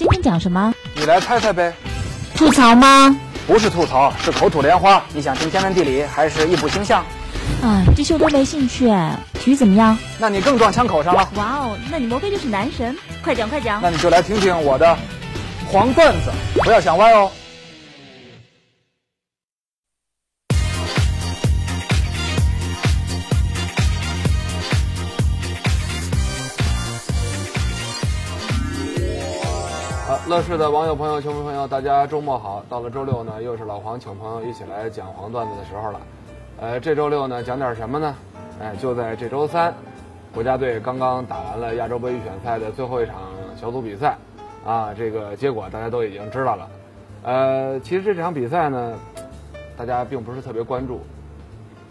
今天讲什么？你来猜猜呗。吐槽吗？不是吐槽，是口吐莲花。你想听天文地理，还是一卜星象？啊，这些我都没兴趣。体育怎么样？那你更撞枪口上了。哇哦，那你莫非就是男神？快讲快讲。那你就来听听我的黄段子，不要想歪哦。乐视的网友朋友、球迷朋友，大家周末好！到了周六呢，又是老黄请朋友一起来讲黄段子的时候了。呃，这周六呢，讲点什么呢？哎，就在这周三，国家队刚刚打完了亚洲杯预选赛的最后一场小组比赛，啊，这个结果大家都已经知道了。呃，其实这场比赛呢，大家并不是特别关注，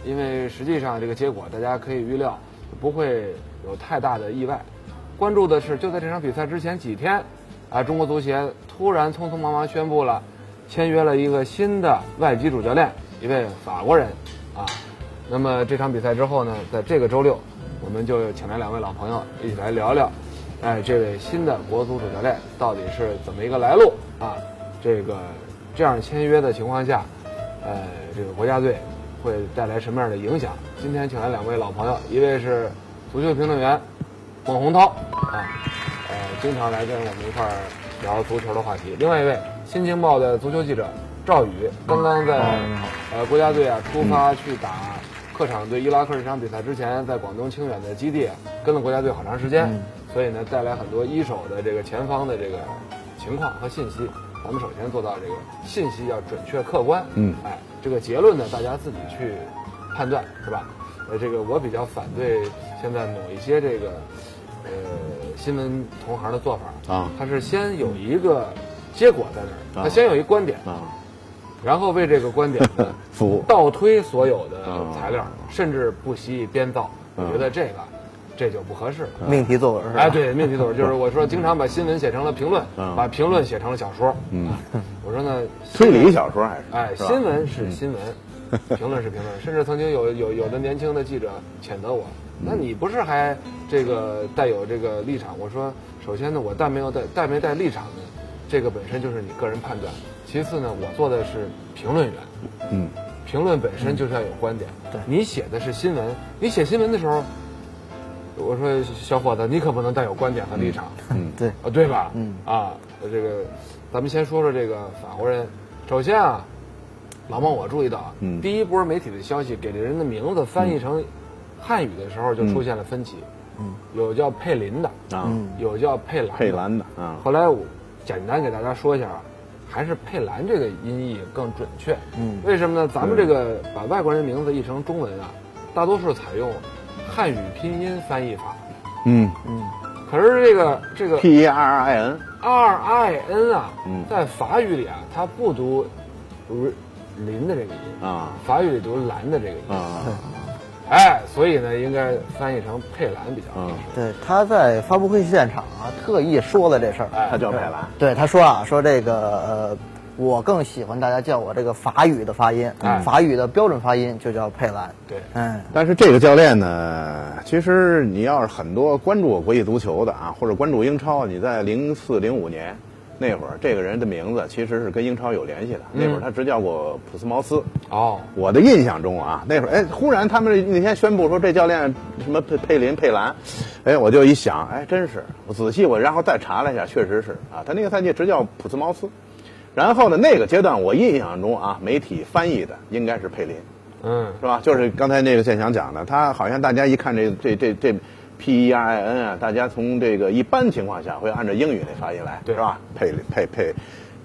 因为实际上这个结果大家可以预料，不会有太大的意外。关注的是，就在这场比赛之前几天，啊，中国足协突然匆匆忙忙宣布了，签约了一个新的外籍主教练，一位法国人，啊，那么这场比赛之后呢，在这个周六，我们就请来两位老朋友一起来聊聊，哎，这位新的国足主教练到底是怎么一个来路啊？这个这样签约的情况下，呃，这个国家队会带来什么样的影响？今天请来两位老朋友，一位是足球评论员孟洪涛啊，呃，经常来跟我们一块儿聊足球的话题；另外一位《新京报》的足球记者赵宇，刚刚在呃国家队啊出发去打客场对伊拉克这场比赛之前，在广东清远的基地啊跟了国家队好长时间，所以呢带来很多一手的这个前方的这个情况和信息。咱们首先做到这个信息要准确客观，嗯。哎，这个结论呢大家自己去判断是吧？呃，这个我比较反对现在某一些这个呃新闻同行的做法。啊。他是先有一个结果在那儿，他先有一观点，啊，然后为这个观点呢 服务。倒推所有的啊。材料，甚至不惜编造。我觉得这个这就不合适了。命题作文是吧？哎，对，命题作文就是 我说，经常把新闻写成了评论，嗯把评论写成了小说。嗯，我说呢，推理小说还是哎，新闻是新闻，评论是评论，甚至曾经有有有的年轻的记者谴责我，那你不是还这个带有这个立场？我说，首先呢，我带没有带带没带立场呢，这个本身就是你个人判断。其次呢，我做的是评论员，嗯，评论本身就是要有观点。对，你写的是新闻，你写新闻的时候，我说小伙子，你可不能带有观点和立场。嗯对，啊，对吧？嗯啊，这个，咱们先说说这个法国人。首先啊，老孟我注意到啊，嗯第一波媒体的消息给这人的名字翻译成汉语的时候就出现了分歧。嗯，有叫佩林的，啊，有叫佩兰的。佩兰的啊，后来我简单给大家说一下啊，还是佩兰这个音译更准确。嗯为什么呢？咱们这个把外国人名字译成中文啊，大多数采用汉语拼音翻译法。嗯可是这个这个，P E R I N，R I N 啊，嗯在法语里啊，它不读读林的这个音啊法语里读蓝的这个音。啊，哎，所以呢，应该翻译成佩兰比较合适。对，他在发布会现场啊，特意说了这事儿。哎，他叫佩兰，对，他说啊，说这个呃，我更喜欢大家叫我这个法语的发音，哎法语的标准发音就叫佩兰。对，嗯，但是这个教练呢，其实你要是很多关注国际足球的啊，或者关注英超，你在零四零五年那会儿，这个人的名字其实是跟英超有联系的。那会儿他执教过普斯茅斯。哦，我的印象中啊，那会儿哎，忽然他们那天宣布说这教练什么佩佩林佩兰，哎，我就一想，哎，真是，我仔细我然后再查了一下，确实是啊，他那个赛季执教普斯茅斯，然后呢，那个阶段我印象中啊，媒体翻译的应该是佩林，嗯，是吧？就是刚才那个建祥讲的，他好像大家一看这这这这 P E R I N 啊，大家从这个一般情况下会按照英语那发音来，对是吧？佩林佩佩，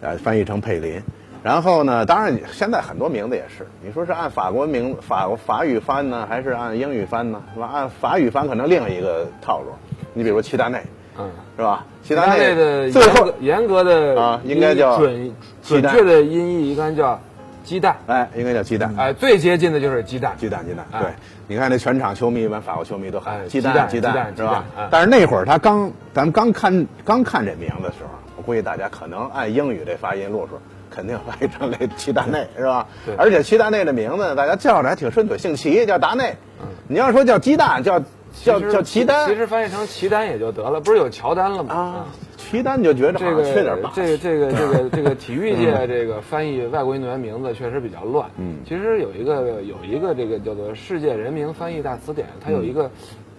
呃，翻译成佩林。然后呢，当然现在很多名字也是，你说是按法国名法法语翻呢，还是按英语翻呢？是吧？按法语翻可能另一个套路。你比如齐达内，嗯，是吧？齐达内的最后严格的啊应该叫准准确的音译应该叫鸡蛋。哎，应该叫鸡蛋。哎，最接近的就是鸡蛋。鸡蛋，鸡蛋，哎对，你看那全场球迷，一般法国球迷都喊鸡蛋，哎鸡蛋鸡蛋，是吧？但是那会儿他刚，咱们刚看刚看这名字的时候，我估计大家可能按英语这发音路数，肯定翻译成那齐达内，是吧对？而且齐达内的名字，大家叫着还挺顺嘴，姓齐，叫达内。你要说叫鸡蛋，叫叫叫齐丹其实翻译成齐丹也就得了，不是有乔丹了吗？啊，齐丹就觉得这个。这个这个这个 这个体育界这个翻译外国运动员名字确实比较乱。嗯其实有一个有一个这个叫做《世界人名翻译大词典》，它有一个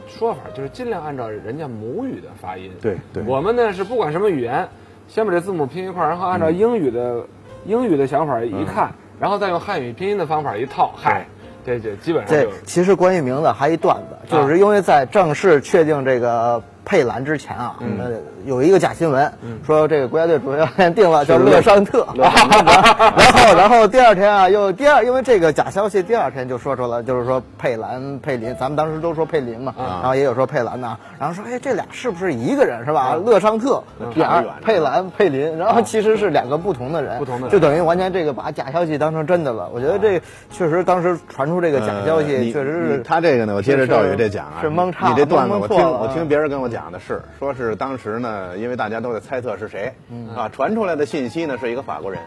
说法，就是尽量按照人家母语的发音。对对我们呢是不管什么语言，先把这字母拼一块儿，然后按照英语的、英语的想法一看，然后再用汉语拼音的方法一套，嗨，这这基本上这就其实关于名字还一段子，就是因为在正式确定这个佩兰之前啊，呃，有一个假新闻说这个国家队主教练定了叫勒尚特，然后 然后第二天啊又第二，因为这个假消息第二天就说出了，就是说佩兰佩林，咱们当时都说佩林嘛，然后也有说佩兰呐，然后说哎这俩是不是一个人是吧？勒尚特点儿差得远佩兰佩林，然后其实是两个不同的人，不同的就等于完全这个把假消息当成真的了。我觉得这确实当时传出这个假消息，确实是他这个呢，我接着赵宇这讲啊，是蒙差你这段子我听了。我听别人跟我讲的是，说是当时呢，因为大家都在猜测是谁，嗯啊，传出来的信息呢是一个法国人，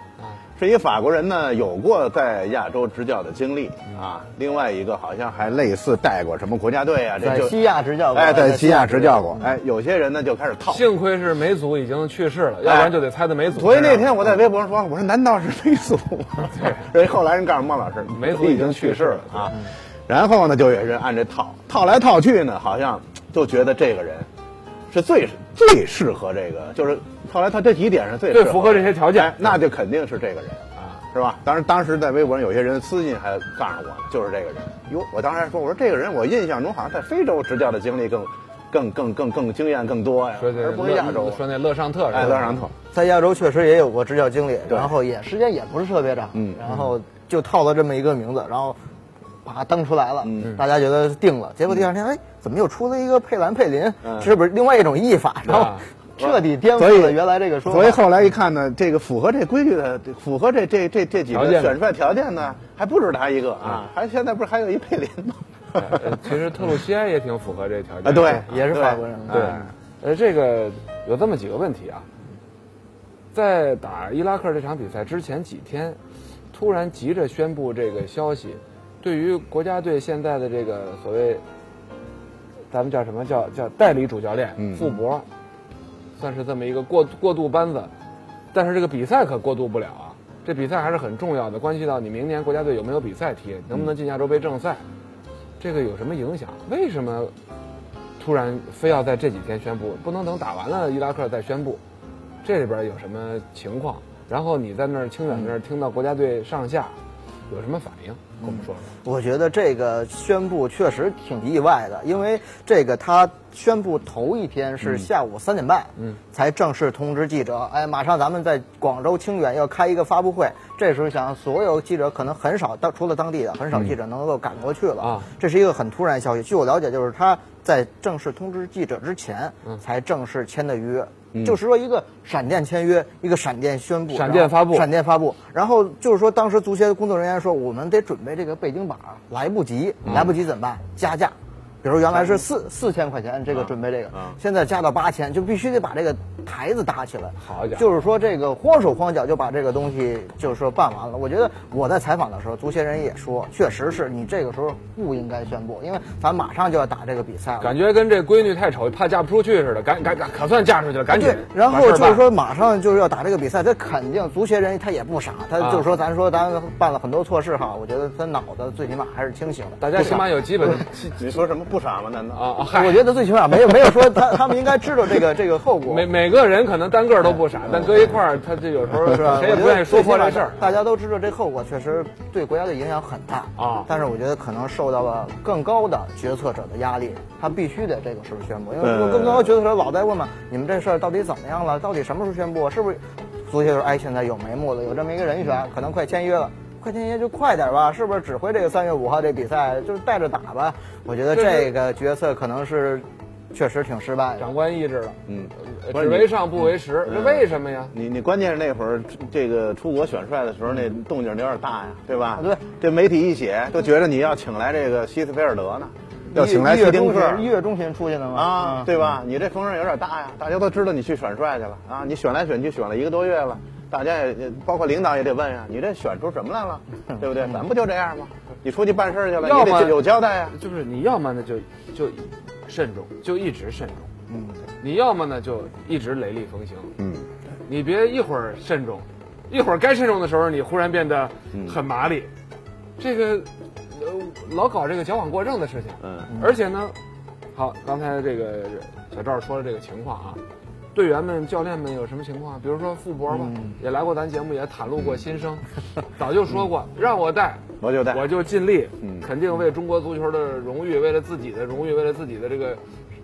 是一个法国人呢有过在亚洲执教的经历嗯啊，另外一个好像还类似带过什么国家队啊，这就在西亚执教过哎，在在西亚执教嗯过，哎，有些人呢就开始套。幸亏是梅祖已经去世了，要不然就得猜的梅祖。所以那天我在微博上说，我说难道是梅祖？对，人后来人告诉孟老师，梅祖已经去世了啊。然后呢，就有人按这套套来套去呢，好像就觉得这个人是最最适合这个，就是后来他这几点是最最符合这些条件哎那就肯定是这个人啊，是吧？当然，当时在微博上有些人私信还告诉我呢，就是这个人。哟，我当时还说，我说这个人，我印象中好像在非洲执教的经历更更更更更经验更多呀，而不是亚洲。说那勒尚特是吧哎，勒尚特。在亚洲确实也有过执教经历，然后也时间也不是特别长，嗯然后就套了这么一个名字，然后把它登出来了，嗯。大家觉得定了，结果第二天哎，怎么又出了一个佩兰佩林？嗯。是不是另外一种译法？然后啊。彻底颠覆了原来这个说法。所以后来一看呢，这个符合这规矩的，符合这这这这几个选帅条件呢，还不止他一个啊，还现在不是还有一佩林吗？呃其实特鲁西埃也挺符合这条件啊，对，也是法国人对。哎，呃，这个有这么几个问题啊，在打伊拉克这场比赛之前几天，突然急着宣布这个消息，对于国家队现在的这个所谓，咱们叫什么叫叫代理主教练嗯傅博，算是这么一个过过渡班子，但是这个比赛可过渡不了啊，这比赛还是很重要的，关系到你明年国家队有没有比赛踢，能不能进亚洲杯正赛，这个有什么影响？为什么突然非要在这几天宣布，不能等打完了伊拉克再宣布？这里边有什么情况？然后你在那儿清远那儿听到国家队上下有什么反应？跟我们说说。我觉得这个宣布确实挺意外的，因为这个他宣布头一天是下午三点半，嗯，才正式通知记者，哎，马上咱们在广州清远要开一个发布会。这时候想，所有记者可能很少，当除了当地的，很少记者能够赶过去了。啊这是一个很突然消息。据我了解，就是他在正式通知记者之前，才正式签的约。就是说，一个闪电签约，一个闪电宣布，闪电发布闪电发布。然后就是说，当时足协的工作人员说，我们得准备这个背景板儿，来不及，来不及怎么办？加价。比如原来是四四千块钱，这个准备这个啊，现在加到八千，就必须得把这个台子搭起来。好家伙就是说这个慌手慌脚就把这个东西就是说办完了。我觉得我在采访的时候，足协人也说，确实是你这个时候不应该宣布，因为咱马上就要打这个比赛了。感觉跟这闺女太丑，怕嫁不出去似的，赶赶赶，可算嫁出去了，赶紧对，。然后就是说，马上就是要打这个比赛，他肯定足协人他也不傻，他啊就是说，咱说咱办了很多错事哈，我觉得他脑子最起码还是清醒的。大家起码有基本 你说什么不傻吗？难道？啊我觉得最起码没有没有说他 他们应该知道这个这个后果。每每个人可能单个都不傻，但搁一块儿，他这有时候是吧？谁也不愿意说破这事儿。大家都知道这后果确实对国家的影响很大啊但是我觉得可能受到了更高的决策者的压力，他必须得这个时候宣布，因为呃更高决策者老在问嘛，你们这事儿到底怎么样了？到底什么时候宣布？是不是？足协说，哎，现在有眉目了，有这么一个人选，可能快签约了。快天爷就快点吧，是不是指挥这个三月五号这比赛就是带着打吧？我觉得这个决策可能是确实挺失败的。长官意志了，嗯，只为上不为实，嗯这为什么呀？你你关键是那会儿这个出国选帅的时候，那动静有点大呀，对吧？对，这媒体一写，都觉得你要请来这个希斯菲尔德呢，要请来一月希丁克中旬，一月中旬出去的嘛啊，对吧？你这风声有点大呀，大家都知道你去选帅去了啊，你选来选去选了一个多月了，大家也也包括领导也得问啊，你这选出什么来了，对不对？咱不就这样吗？你出去办事去了，要么有交代啊。就是你要么呢就就慎重，就一直慎重。嗯，你要么呢就一直雷厉风行，嗯，你别一会儿慎重，一会儿该慎重的时候你忽然变得很麻利，这个呃老搞这个矫枉过正的事情。嗯，而且呢，好，刚才这个小赵说的这个情况啊，队员们、教练们有什么情况？比如说傅博吧，也来过咱节目，也袒露过心声，早就说过，让我带。我就带，我就尽力，嗯。肯定为中国足球的荣誉，为了自己的荣誉，为了自己的这个，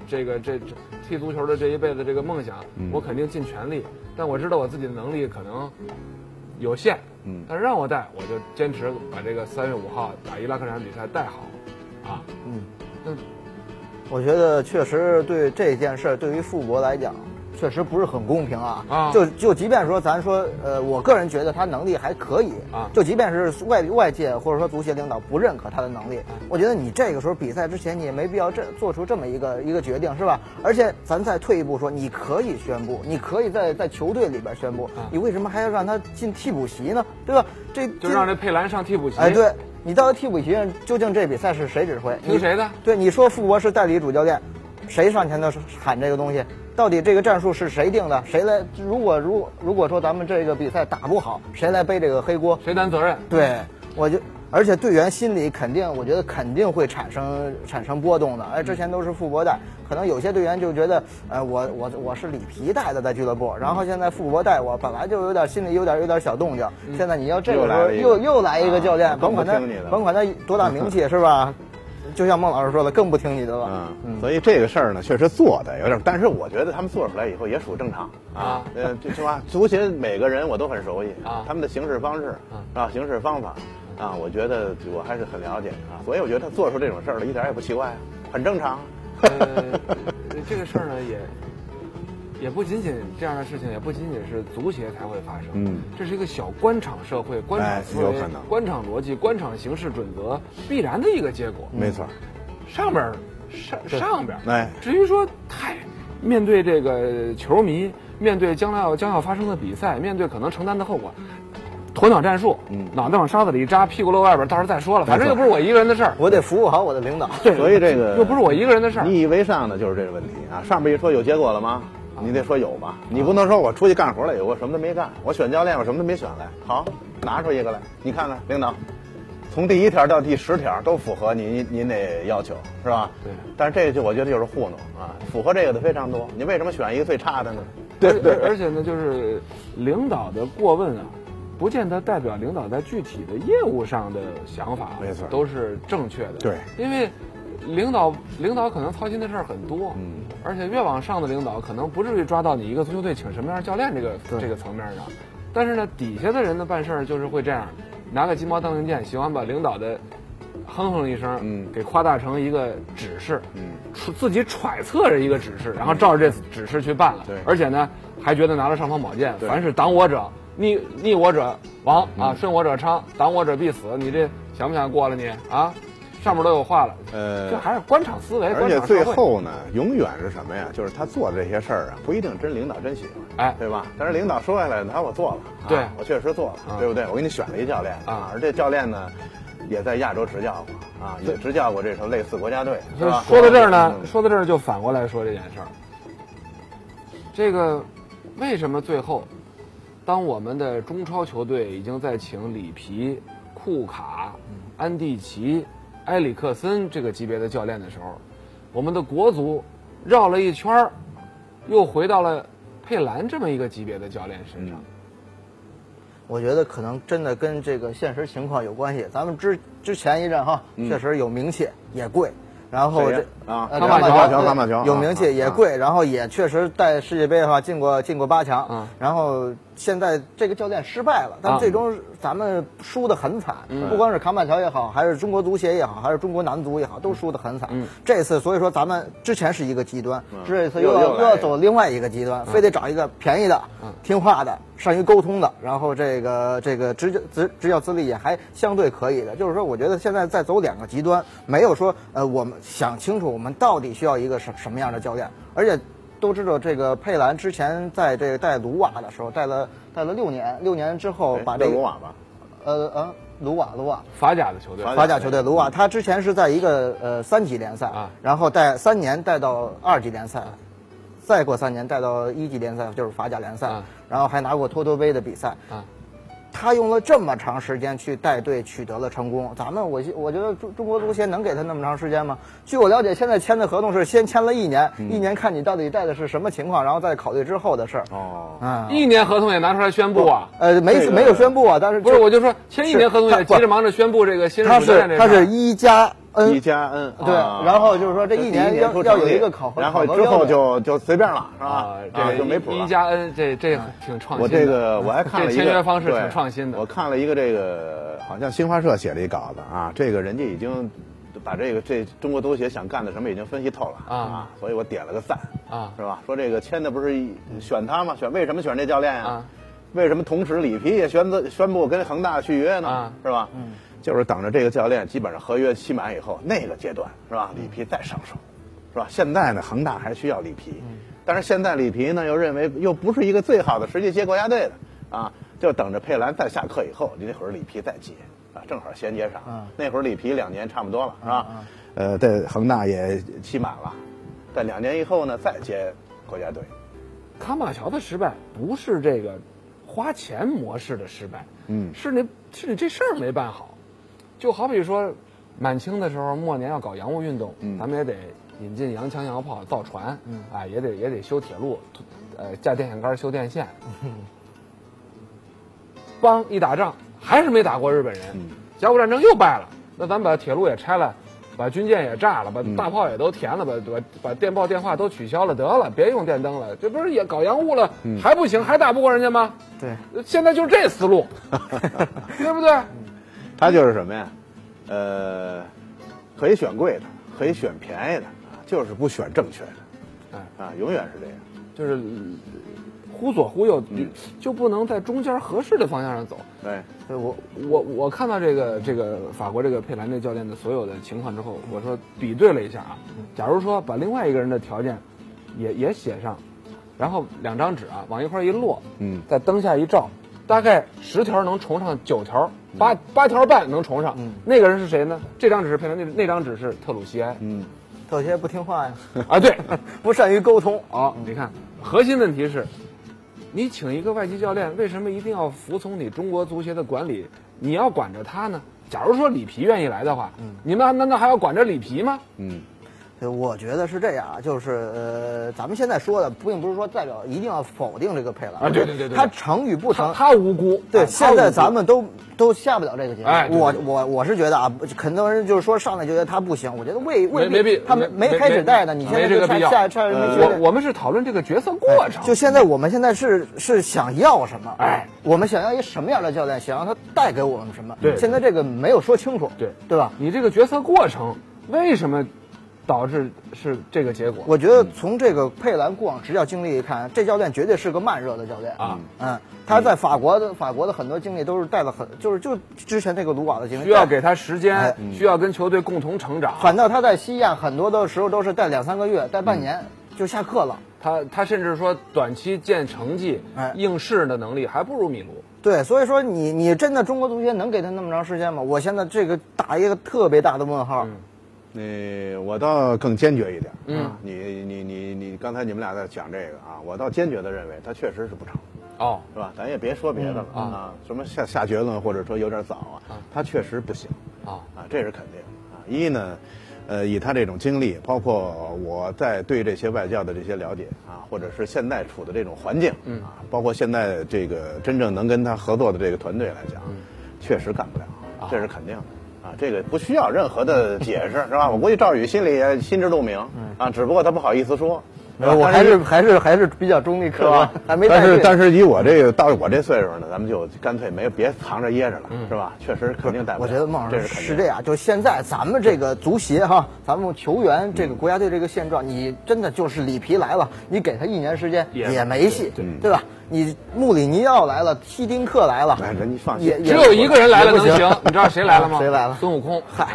这个这这踢足球的这一辈子这个梦想，嗯。我肯定尽全力。但我知道我自己的能力可能有限，嗯。但是让我带，我就坚持把这个三月五号打伊拉克这场比赛带好，啊，我觉得确实对这件事，对于傅博来讲，确实不是很公平啊。啊就就即便说咱说，呃，我个人觉得他能力还可以啊就即便是外外界或者说足协领导不认可他的能力，我觉得你这个时候比赛之前，你也没必要这做出这么一个一个决定，是吧？而且咱再退一步说，你可以宣布，你可以在在球队里边宣布，你为什么还要让他进替补席呢？对吧？这就让这佩兰上替补席。哎，对你到了替补席上，究竟这比赛是谁指挥？听谁的？对，你说傅博是代理主教练，谁上前头喊这个东西？到底这个战术是谁定的？谁来？如果如如果说咱们这个比赛打不好，谁来背这个黑锅？谁担责任？对，我就。而且队员心里肯定，我觉得肯定会产生产生波动的。哎，之前都是傅博带，可能有些队员就觉得，呃，我我我是里皮带的在俱乐部，然后现在傅博带我，本来就有点心里有点有点小动静。现在你要这个时候又来又又来一个教练，啊甭管他 甭管他多大名气是吧？就像孟老师说的，更不听你的了。嗯，所以这个事儿呢，确实做的有点，但是我觉得他们做出来以后也属正常。啊。呃，这是吧？足协每个人我都很熟悉啊。他们的行事方式啊，行事方法啊，我觉得我还是很了解啊，所以我觉得他做出这种事儿来一点也不奇怪啊，很正常。呃，这个事儿呢，也也不仅仅这样的事情，也不仅仅是足协才会发生。嗯，这是一个小官场社会、官哎场思维、有可能官场逻辑、官场行事准则必然的一个结果。没错，上边儿上上边儿，哎至于说太面对这个球迷，面对将来要将要发生的比赛，面对可能承担的后果。鸵鸟战术，嗯脑袋往沙子里一扎，屁股露外边，到时候再说了，反正又不是我一个人的事儿。我得服务好我的领导。对，所以这个又不是我一个人的事儿。你以为上的就是这个问题啊？上面一说有结果了吗？你得说有吧，你不能说我出去干活了，我什么都没干，我选教练我什么都没选来。好，拿出一个来，你看看，领导，从第一条到第十条都符合您您的要求，是吧？对。但是这个就我觉得就是糊弄啊，符合这个的非常多，你为什么选一个最差的呢？对对而且呢，就是领导的过问啊，不见得代表领导在具体的业务上的想法，没错都是正确的。对，因为领导领导可能操心的事儿很多，嗯，而且越往上的领导可能不至于抓到你一个足球队请什么样的教练这个这个层面上，但是呢，底下的人呢办事儿就是会这样，拿个鸡毛当令箭，喜欢把领导的。哼哼一声，嗯给夸大成一个指示，嗯，出自己揣测着一个指示，然后照着这指示去办了。对而且呢，还觉得拿了尚方宝剑，凡是挡我者逆逆我者亡啊，顺我者昌，挡我者必死。你这想不想过了你啊？上面都有话了，呃这还是官场思维，而且最后呢，永远是什么呀？就是他做的这些事儿啊，不一定真领导真喜欢，哎对吧？但是领导说下来，他说我做了，啊对我确实做了，啊对不对？我给你选了一教练啊而这教练呢，也在亚洲执教过啊，也执教过这种类似国家队，是吧？说到这儿呢，嗯说到这儿就反过来说这件事儿。这个为什么最后，当我们的中超球队已经在请里皮、库卡、安蒂奇、埃里克森这个级别的教练的时候，我们的国足绕了一圈儿，又回到了佩兰这么一个级别的教练身上。我觉得可能真的跟这个现实情况有关系。咱们之之前一阵哈，确实有名气，也贵。然后这啊马乔马乔康马乔有名气也贵，然后也确实带世界杯的话进过进过八强嗯。然后现在这个教练失败了，但啊最终咱们输得很惨，嗯不光是康马乔也好，还是中国足协也好，还是中国男足也好，都输得很惨嗯。这次所以说咱们之前是一个极端，嗯这次又要又要走另外一个极端，非得找一个便宜的、听话的、善于沟通的，然后这个这个执教执执教资历也还相对可以的。就是说，我觉得现在在走两个极端，没有说呃，我们想清楚我们到底需要一个什什么样的教练，而且。都知道这个佩兰之前在这个带卢瓦的时候带了带了六年，六年之后哎把这个呃呃卢瓦卢瓦。法甲的球队，法法甲球队卢瓦，他之前是在一个呃三级联赛，啊。然后带三年带到二级联赛，再过三年带到一级联赛，就是法甲联赛，啊。然后还拿过托托杯的比赛。啊，他用了这么长时间去带队，取得了成功。咱们我我觉得中中国足协能给他那么长时间吗？据我了解，现在签的合同是先签了一年，嗯一年看你到底带的是什么情况，然后再考虑之后的事儿。哦，啊，一年合同也拿出来宣布啊？呃，没这个没有宣布啊，但是不是，我就说签一年合同也急着忙着宣布这个新他任主教练这是他是一加 N 一加 N，对啊然后就是说这一年第要要有一个考核然后之后就就随便了，是吧这个就没谱了。一加 N 这这挺创新我。这个我还看了一个签约方式对挺创新的。我看了一个这个，好像新华社写了一稿子啊，这个人家已经把这个这中国足协想干的什么已经分析透了啊所以我点了个赞啊是吧？说这个签的不是选他吗？选为什么选这教练呀、啊为什么同时里皮也宣布宣布跟恒大续约呢？啊是吧？嗯，就是等着这个教练基本上合约期满以后，那个阶段是吧？里皮再上手，是吧？现在呢，恒大还需要里皮，但是现在里皮呢又认为又不是一个最好的时机接国家队的啊，就等着佩兰再下课以后，你那会儿里皮再接啊，正好衔接上。那会儿里皮两年差不多了，是吧？呃，在恒大也期满了，在两年以后呢再接国家队。卡马乔的失败不是这个花钱模式的失败，嗯是那是你这事儿没办好。就好比说，满清的时候末年要搞洋务运动，嗯咱们也得引进洋枪洋炮造船，啊，也得也得修铁路，呃，架电线杆修电线。邦一打仗还是没打过日本人，甲午战争又败了，那咱们把铁路也拆了。把军舰也炸了，把大炮也都填了，把把把电报电话都取消了，得了，别用电灯了，这不是也搞洋务了，还不行，还打不过人家吗？对，现在就是这思路，对不对？他就是什么呀？呃，可以选贵的，可以选便宜的，啊就是不选正确的。哎啊，永远是这样。就是呃忽左忽右，就就不能在中间合适的方向上走。对，我我我看到这个这个法国这个佩兰这教练的所有的情况之后，我说比对了一下啊，假如说把另外一个人的条件也也写上，然后两张纸啊往一块儿一落，嗯在灯下一照，大概十条能重上九条，八八条半能重上。那个人是谁呢？这张纸是佩兰，那那张纸是特鲁西埃。嗯，特鲁西埃不听话呀，啊，对，不善于沟通。哦，你看，核心问题是，你请一个外籍教练，为什么一定要服从你中国足协的管理？你要管着他呢？假如说里皮愿意来的话，你们难道还要管着里皮吗？嗯，对，我觉得是这样啊，就是呃，咱们现在说的，并不是说代表一定要否定这个佩兰啊对对对对对他成与不成，他无辜，对，啊现在咱。们都都下不了这个结论。哎我我我是觉得啊，很多人就是说上来就觉得他不行，我觉得未未必他没没没开始带呢，你现在就下没这个我我们是讨论这个角色过程，就现在我们现在是是想要什么？哎，我们想要一什么样的教练？想让他带给我们什么？对现在这个没有说清楚，对对吧？你这个决策过程为什么导致是这个结果？我觉得从这个佩兰过往执教经历一看，这教练绝对是个慢热的教练啊。嗯，他在法国的法国的很多经历都是带了很，就是就之前那个卢瓦的经历，需要给他时间哎，需要跟球队共同成长。反倒他在西亚很多的时候都是带两三个月，带半年就下课了。他他甚至说短期见成绩哎、应试的能力还不如米卢。对，所以说你你真的中国足协能给他那么长时间吗？我现在这个打一个特别大的问号。那我倒更坚决一点。嗯啊，你你你你刚才你们俩在讲这个啊，我倒坚决的认为他确实是不成。哦，是吧？咱也别说别的了、嗯啊，什么下下结论或者说有点早啊，他确实不行啊啊，这是肯定啊。一呢，呃，以他这种经历，包括我在对这些外教的这些了解啊，或者是现在处的这种环境，嗯啊，包括现在这个真正能跟他合作的这个团队来讲，确实干不了，这是肯定的。啊，这个不需要任何的解释，是吧？我估计赵宇心里也心知肚明，啊，只不过他不好意思说。我还是还是还是比较中立客观，还没带但是但是以我这个到我这岁数呢，咱们就干脆没别藏着掖着了，嗯是吧？确实肯定带不了。我觉得孟老这是是这样，就现在咱们这个足协哈，咱们球员这个国家队这个现状，你真的就是里皮来了，你给他一年时间也也没戏，对对吧？你穆里尼奥来了，希丁克来了，哎，人你放心。也，只有一个人来了也不行。能行，你知道谁来了吗？谁来了？孙悟空。嗨，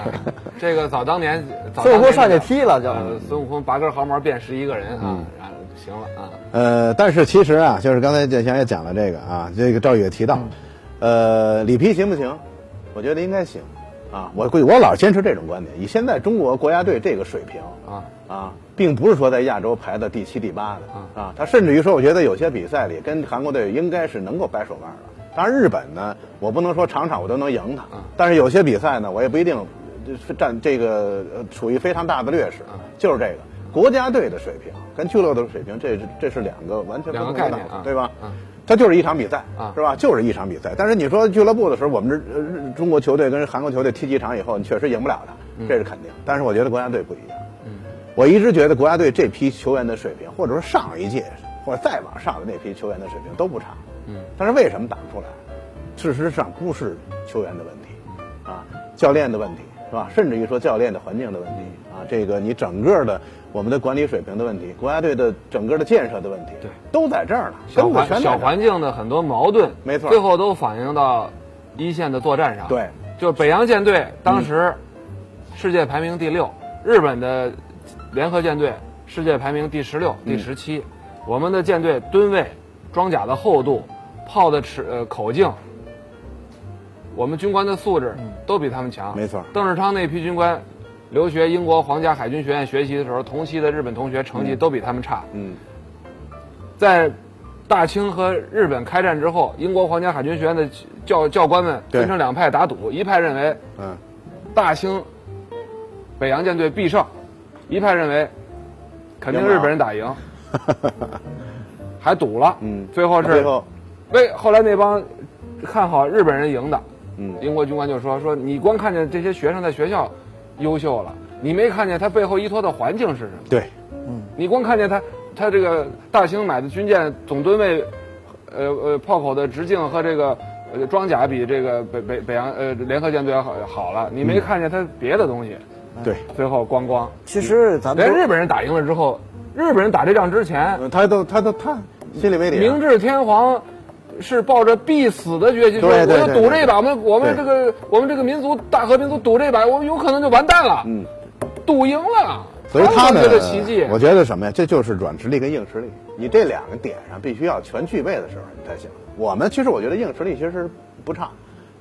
这个早当年，孙悟空上去踢了就。呃孙悟空拔根毫毛变十一个人啊，然后行了啊。呃，但是其实啊，就是刚才建祥也讲了这个啊，这个赵宇也提到，嗯。呃，里皮行不行？我觉得应该行，啊，我估计我老坚持这种观点，以现在中国国家队这个水平啊。啊，并不是说在亚洲排到第七、第八的啊。他甚至于说，我觉得有些比赛里跟韩国队应该是能够掰手腕的。当然，日本呢，我不能说场场我都能赢他，但是有些比赛呢，我也不一定占这个呃处于非常大的劣势。就是这个国家队的水平跟俱乐部的水平，这这是两个完全不同的概念，对吧？它就是一场比赛，是吧？就是一场比赛。但是你说俱乐部的时候，我们这中国球队跟韩国球队踢几场以后，你确实赢不了他，这是肯定。但是我觉得国家队不一样。我一直觉得国家队这批球员的水平，或者说上一届或者再往上的那批球员的水平都不差。嗯。但是为什么打不出来？事实上不是球员的问题，啊，教练的问题是吧？甚至于说教练的环境的问题啊，这个你整个的。我们的管理水平的问题，国家队的整个的建设的问题，对，都在这儿呢。小环小环境的很多矛盾，没错，最后都反映到一线的作战上。对，就北洋舰队当时世界排名第六，日本的联合舰队世界排名第十六、第十七。我们的舰队吨位、装甲的厚度、炮的尺呃口径，我们军官的素质都比他们强。没错，邓世昌那批军官。留学英国皇家海军学院学习的时候，同期的日本同学成绩都比他们差。嗯，在大清和日本开战之后，英国皇家海军学院的教教官们分成两派打赌，一派认为，嗯，大清北洋舰队必胜，一派认为肯定日本人打赢，还赌了。嗯，最后是为后来那帮看好日本人赢的，嗯，英国军官就说说你光看见这些学生在学校。优秀了，你没看见他背后依托的环境是什么？对，嗯，你光看见他，他这个大兴买的军舰总吨位，呃呃，炮口的直径和这个呃装甲比这个北北北洋呃联合舰队好好了，你没看见他别的东西？对，最后咣咣。其实咱们连日本人打赢了之后，日本人打这仗之前，他都他都他心里没底。明治天皇。是抱着必死的决心，说我要赌这一把，我们我们这个我们这个民族大和民族赌这一把，我们有可能就完蛋了。嗯，赌赢了，所以他觉得奇迹。我觉得什么呀？这就是软实力跟硬实力，你这两个点上必须要全具备的时候，你才行。我们其实我觉得硬实力其实不差，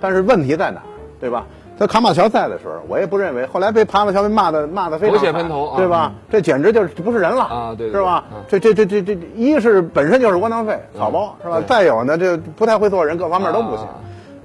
但是问题在哪儿，对吧？在卡马乔在的时候，我也不认为。后来被卡马乔被骂的骂的非常狗血喷头，对吧？这简直就是不是人了啊！对，是吧？这这这这这，一是本身就是窝囊废、草包，是吧？再有呢，这不太会做人，各方面都不行。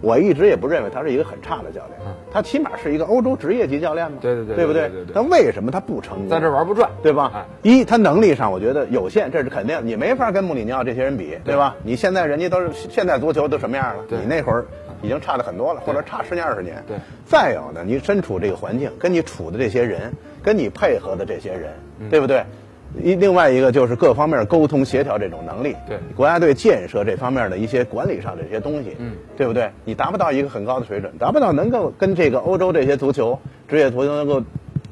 我一直也不认为他是一个很差的教练，他起码是一个欧洲职业级教练嘛。对对对，对不对？那为什么他不成功？在这玩不转，对吧？一，他能力上我觉得有限，这是肯定，你没法跟穆里尼奥这些人比，对吧？你现在人家都是现在足球都什么样了？你那会儿已经差的很多了，或者差十年二十年。对。再有呢，你身处这个环境，跟你处的这些人，跟你配合的这些人，对不对？一另外一个就是各方面沟通协调这种能力，对国家队建设这方面的一些管理上的一些东西，嗯，对不对？你达不到一个很高的水准，达不到能够跟这个欧洲这些足球职业足球能够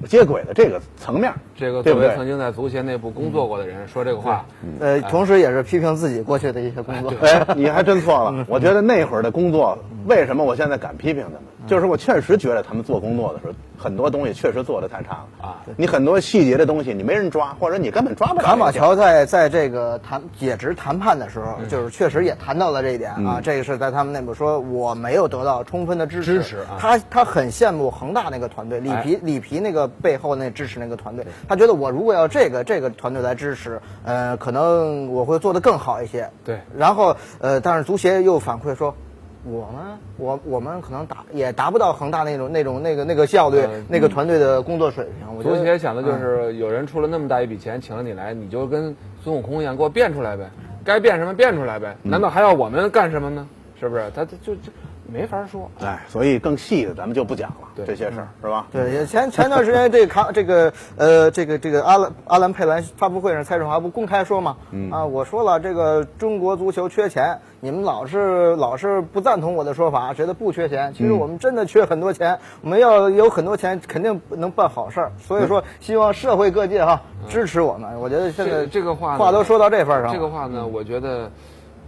接轨的这个层面，这个作为曾经在足协内部工作过的人说这个话，呃，同时也是批评自己过去的一些工作。哎，你还真错了，我觉得那会儿的工作，为什么我现在敢批评他们？就是我确实觉得他们做工作的时候。很多东西确实做的太差了啊！你很多细节的东西你没人抓，或者你根本抓不了。卡马乔在在这个谈解职谈判的时候，就是确实也谈到了这一点啊。这个是在他们内部说，我没有得到充分的支持。支持啊！他他很羡慕恒大那个团队，里皮里皮那个背后那支持那个团队。他觉得我如果要这个这个团队来支持，呃，可能我会做得更好一些。对。然后呃，但是足协又反馈说。我们我我们可能达也达不到恒大那种那种那个那个效率，那个团队的工作水平。足协想的就是有人出了那么大一笔钱请了你来，你就跟孙悟空一样给我变出来呗，该变什么变出来呗，难道还要我们干什么呢？是不是？他就就。没法说，哎，所以更细的咱们就不讲了，这些事儿是吧？对，前前段时间这卡这个呃这个这个阿兰阿兰佩兰发布会上，蔡振华不公开说嘛？啊，我说了，这个中国足球缺钱，你们老是老是不赞同我的说法，觉得不缺钱，其实我们真的缺很多钱，我们要有很多钱，肯定能办好事儿。所以说，希望社会各界哈支持我们。我觉得现在这个话话都说到这份上，这个话呢，我觉得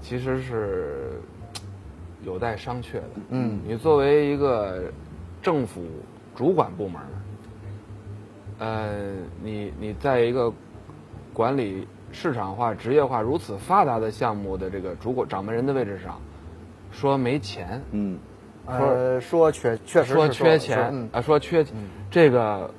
其实是。有待商榷的。嗯，你作为一个政府主管部门，呃，你你在一个管理市场化、职业化如此发达的项目的这个主管掌门人的位置上，说没钱，嗯，说说缺确实说缺钱啊，说缺这个，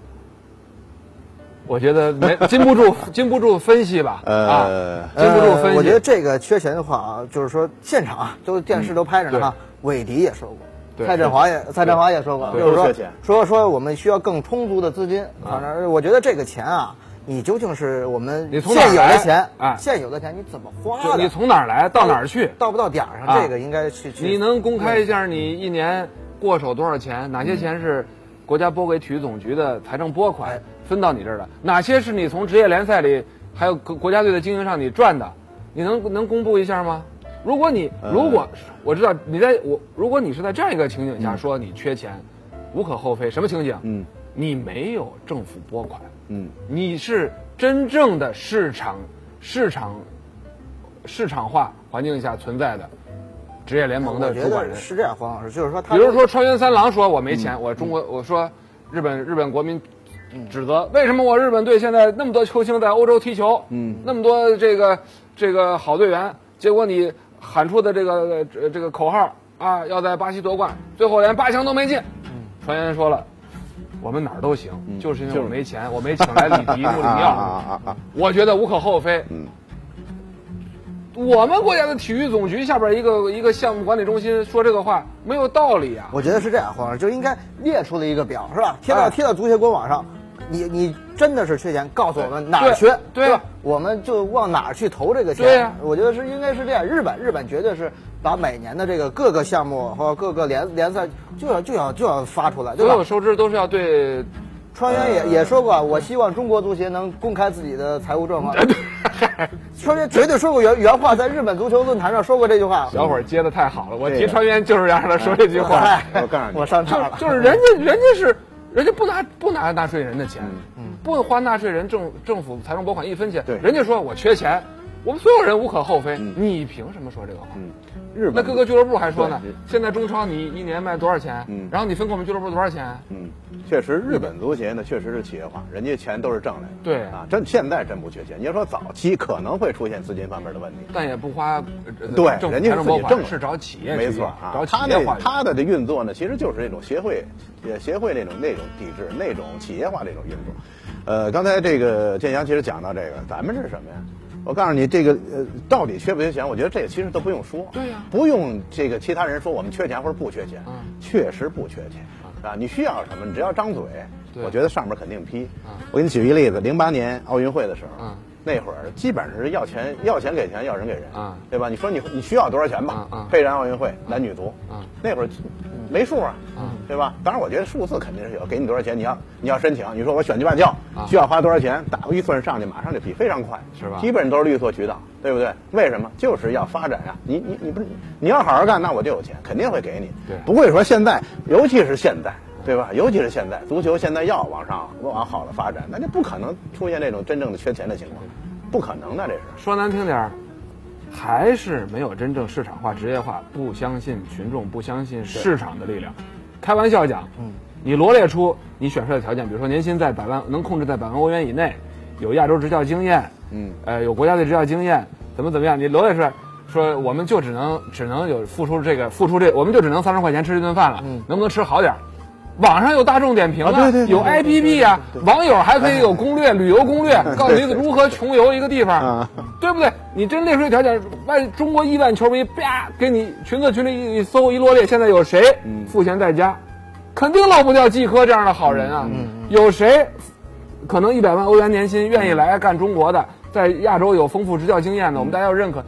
我觉得没禁不住 禁不住分析吧，啊，呃，经不住分析。我觉得这个缺钱的话啊，就是说现场啊，都电视都拍着呢哈。韦迪也说过，对蔡振华也蔡振华也说过，就是说说说我们需要更充足的资金。反正我觉得这个钱啊，你究竟是我们你从现有的钱哎现有的钱你怎么花你从哪儿来到哪儿去？到不到点儿上？啊这个应该去去。你能公开一下你一年过手多少钱？哪些钱是国家拨给体育总局的财政拨款哎分到你这儿的？哪些是你从职业联赛里还有国国家队的经营上你赚的？你能能公布一下吗？如果你呃如果我知道你在我如果你是在这样一个情景下说你缺钱，无可厚非。什么情景？嗯，你没有政府拨款，嗯，你是真正的市场市场市场化环境下存在的职业联盟的主管人。是这样，黄老师，就是说他比如说川原三郎说我没钱，我中国我说日本日本国民指责为什么我日本队现在那么多球星在欧洲踢球，嗯，那么多这个这个好队员，结果你喊出的这个呃这个口号啊，要在巴西夺冠，最后连八强都没进。传言说了。我们哪儿都行，就是因为我没钱，我没请来里迪、穆里尼奥，啊啊啊啊！我觉得无可厚非。嗯，我们国家的体育总局下边一个一个项目管理中心说这个话没有道理啊！我觉得是这样，黄老师就应该列出了一个表，是吧？贴到哎贴到足协官网上，你你真的是缺钱，告诉我们哪儿对缺，对吧？我们就往哪儿去投这个钱。对呀我觉得是应该是这样。日本日本绝对是把每年的这个各个项目和各个联联赛就要就要就要发出来，对吧？所有收支都是要对川原也也说过，我希望中国足协能公开自己的财务状况。川原绝对说过原原话，在日本足球论坛上说过这句话。小伙接的太好了，我提川原就是让他说这句话，我告诉你我上就场了。就是人家人家是人家不拿不拿纳税人的钱，不花纳税人政政府财政拨款一分钱，对。人家说我缺钱，我们所有人无可厚非，你凭什么说这个话？嗯，日本那各个俱乐部还说呢，现在中超你一年卖多少钱？嗯然后你分给我们俱乐部多少钱？嗯，确实，日本足协呢确实是企业化，人家钱都是挣来的。对啊，真现在真不缺钱。你要说早期可能会出现资金方面的问题，但也不花呃对人家是财政拨自己挣的款，是找企业没错啊他那业化去他的这运作呢，其实就是那种协会，也，协会那种那种体制，那种企业化那种运作。呃，刚才这个建阳其实讲到这个，咱们是什么呀？我告诉你，这个呃，到底缺不缺钱？我觉得这个其实都不用说，对呀不用这个其他人说我们缺钱或者不缺钱，嗯确实不缺钱啊。你需要什么，你只要张嘴，我觉得上面肯定批嗯。我给你举一个例子，零八年奥运会的时候嗯，那会儿基本上是要钱要钱给钱，要人给人啊，对吧？你说你你需要多少钱吧啊，备战奥运会男女足啊，那会儿没数啊嗯，对吧？当然，我觉得数字肯定是有，给你多少钱，你要你要申请，你说我选机外教啊需要花多少钱，打个预算上去，马上就批，非常快，是吧基本上都是绿色渠道，对不对？为什么？就是要发展啊！你你你不是你要好好干，那我就有钱，肯定会给你。对不会说现在，尤其是现在。对吧？尤其是现在，足球现在要往上往好了发展，那就不可能出现这种真正的缺钱的情况，不可能的，这是。说难听点儿，还是没有真正市场化、职业化，不相信群众，不相信市场的力量。开玩笑讲，嗯，你罗列出你选帅的条件，比如说年薪在百万，能控制在百万欧元以内，有亚洲执教经验，嗯呃，有国家队执教经验，怎么怎么样？你罗列出来，说我们就只能只能有付出这个付出这，我们就只能三十块钱吃一顿饭了，嗯能不能吃好点儿？网上有大众点评啊对对对有 APP 啊、网友还可以有攻略、旅游攻略，告诉你如何穷游一个地方啊，对不对？你真列出一条件，万中国亿万球迷，啪，给你群策群力一一搜一罗列，现在有谁赋闲在家？肯定漏不掉季科这样的好人啊！有谁可能一百万欧元年薪愿意来干中国的，在亚洲有丰富执教经验的，我们大家要认可，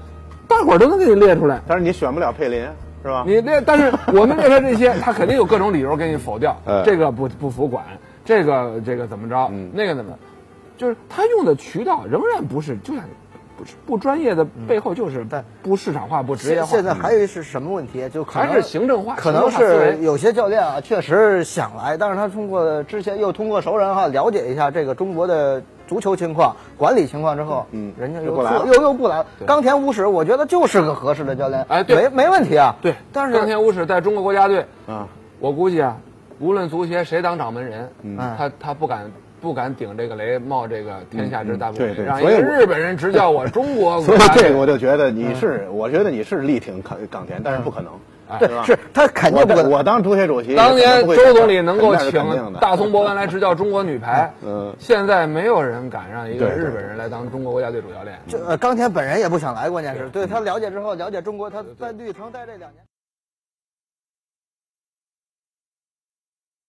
大伙儿都能给你列出来。但是你选不了佩林，是吧？你那，但是我们列出这些，他肯定有各种理由给你否掉。哎这个不不服管，这个这个怎么着，嗯那个怎么，就是他用的渠道仍然不是，就像不是不专业的背后就是在不市场化、不职业化。现现在还有一是什么问题？就还是行政化可能是有些教练啊，确实想来，但是他通过之前又通过熟人哈了解一下这个中国的足球情况、管理情况之后，嗯人家又不来了。又又不来了。冈田武史，我觉得就是个合适的教练，哎对。没没问题啊。对，但是冈田武史在中国国家队，啊，我估计啊，无论足协谁当掌门人，嗯。他他不敢不敢顶这个雷，冒这个天下之大不韪，嗯对对让一个日本人执教我 中国所以。这个我就觉得你是，我觉得你是力挺冈冈田，但是不可能。对，是他肯定我不可能。我当足协主席，当年周总理能够请大松博文来执教中国女排，嗯现在没有人敢让一个日本人来当中国国家队主教练。这呃冈田本人也不想来，关键是对他了解之后，了解中国，他在绿城待这两年。